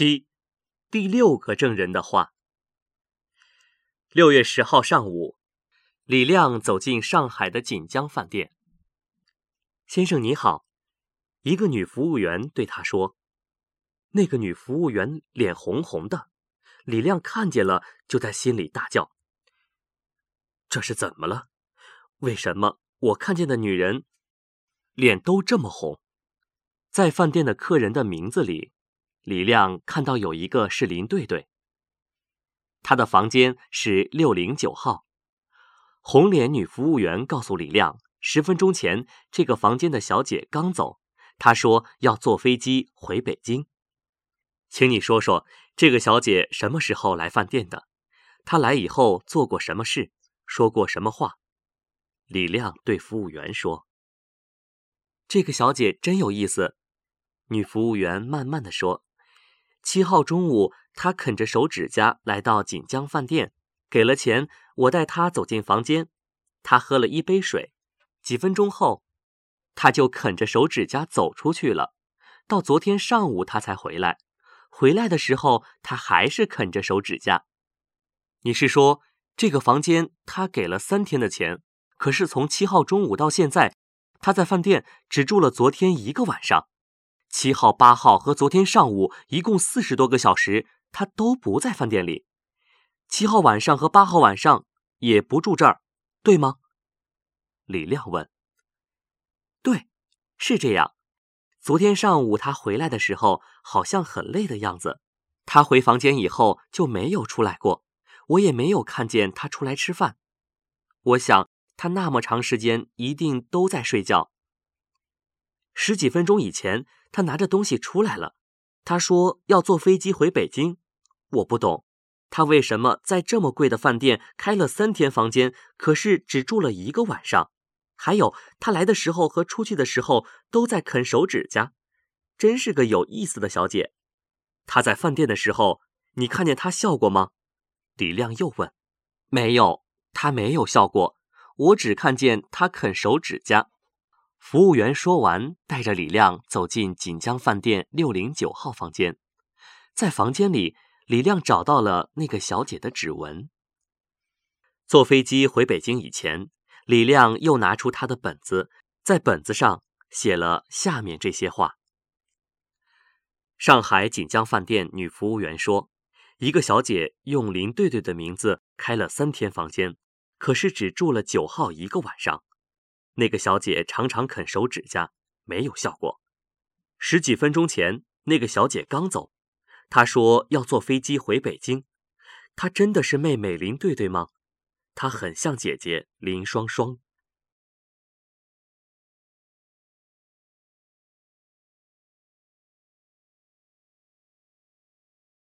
七，第六个证人的话。六月十号上午，李亮走进上海的锦江饭店。先生你好，一个女服务员对他说。那个女服务员脸红红的，李亮看见了，就在心里大叫：“这是怎么了？为什么我看见的女人脸都这么红？”在饭店的客人的名字里。李亮看到有一个是林队队，他的房间是六零九号。红脸女服务员告诉李亮，十分钟前这个房间的小姐刚走，她说要坐飞机回北京。请你说说这个小姐什么时候来饭店的？她来以后做过什么事，说过什么话？李亮对服务员说：“这个小姐真有意思。”女服务员慢慢的说。七号中午，他啃着手指甲来到锦江饭店，给了钱，我带他走进房间，他喝了一杯水，几分钟后，他就啃着手指甲走出去了。到昨天上午他才回来，回来的时候他还是啃着手指甲。你是说这个房间他给了三天的钱，可是从七号中午到现在，他在饭店只住了昨天一个晚上？七号、八号和昨天上午一共四十多个小时，他都不在饭店里。七号晚上和八号晚上也不住这儿，对吗？李亮问。对，是这样。昨天上午他回来的时候好像很累的样子，他回房间以后就没有出来过，我也没有看见他出来吃饭。我想他那么长时间一定都在睡觉。十几分钟以前。他拿着东西出来了，他说要坐飞机回北京。我不懂，他为什么在这么贵的饭店开了三天房间，可是只住了一个晚上？还有，他来的时候和出去的时候都在啃手指甲，真是个有意思的小姐。他在饭店的时候，你看见他笑过吗？李亮又问。没有，他没有笑过，我只看见他啃手指甲。服务员说完，带着李亮走进锦江饭店六零九号房间。在房间里，李亮找到了那个小姐的指纹。坐飞机回北京以前，李亮又拿出他的本子，在本子上写了下面这些话：上海锦江饭店女服务员说，一个小姐用林队队的名字开了三天房间，可是只住了九号一个晚上。那个小姐常常啃手指甲，没有效果。十几分钟前，那个小姐刚走，她说要坐飞机回北京。她真的是妹妹林对对吗？她很像姐姐林双双。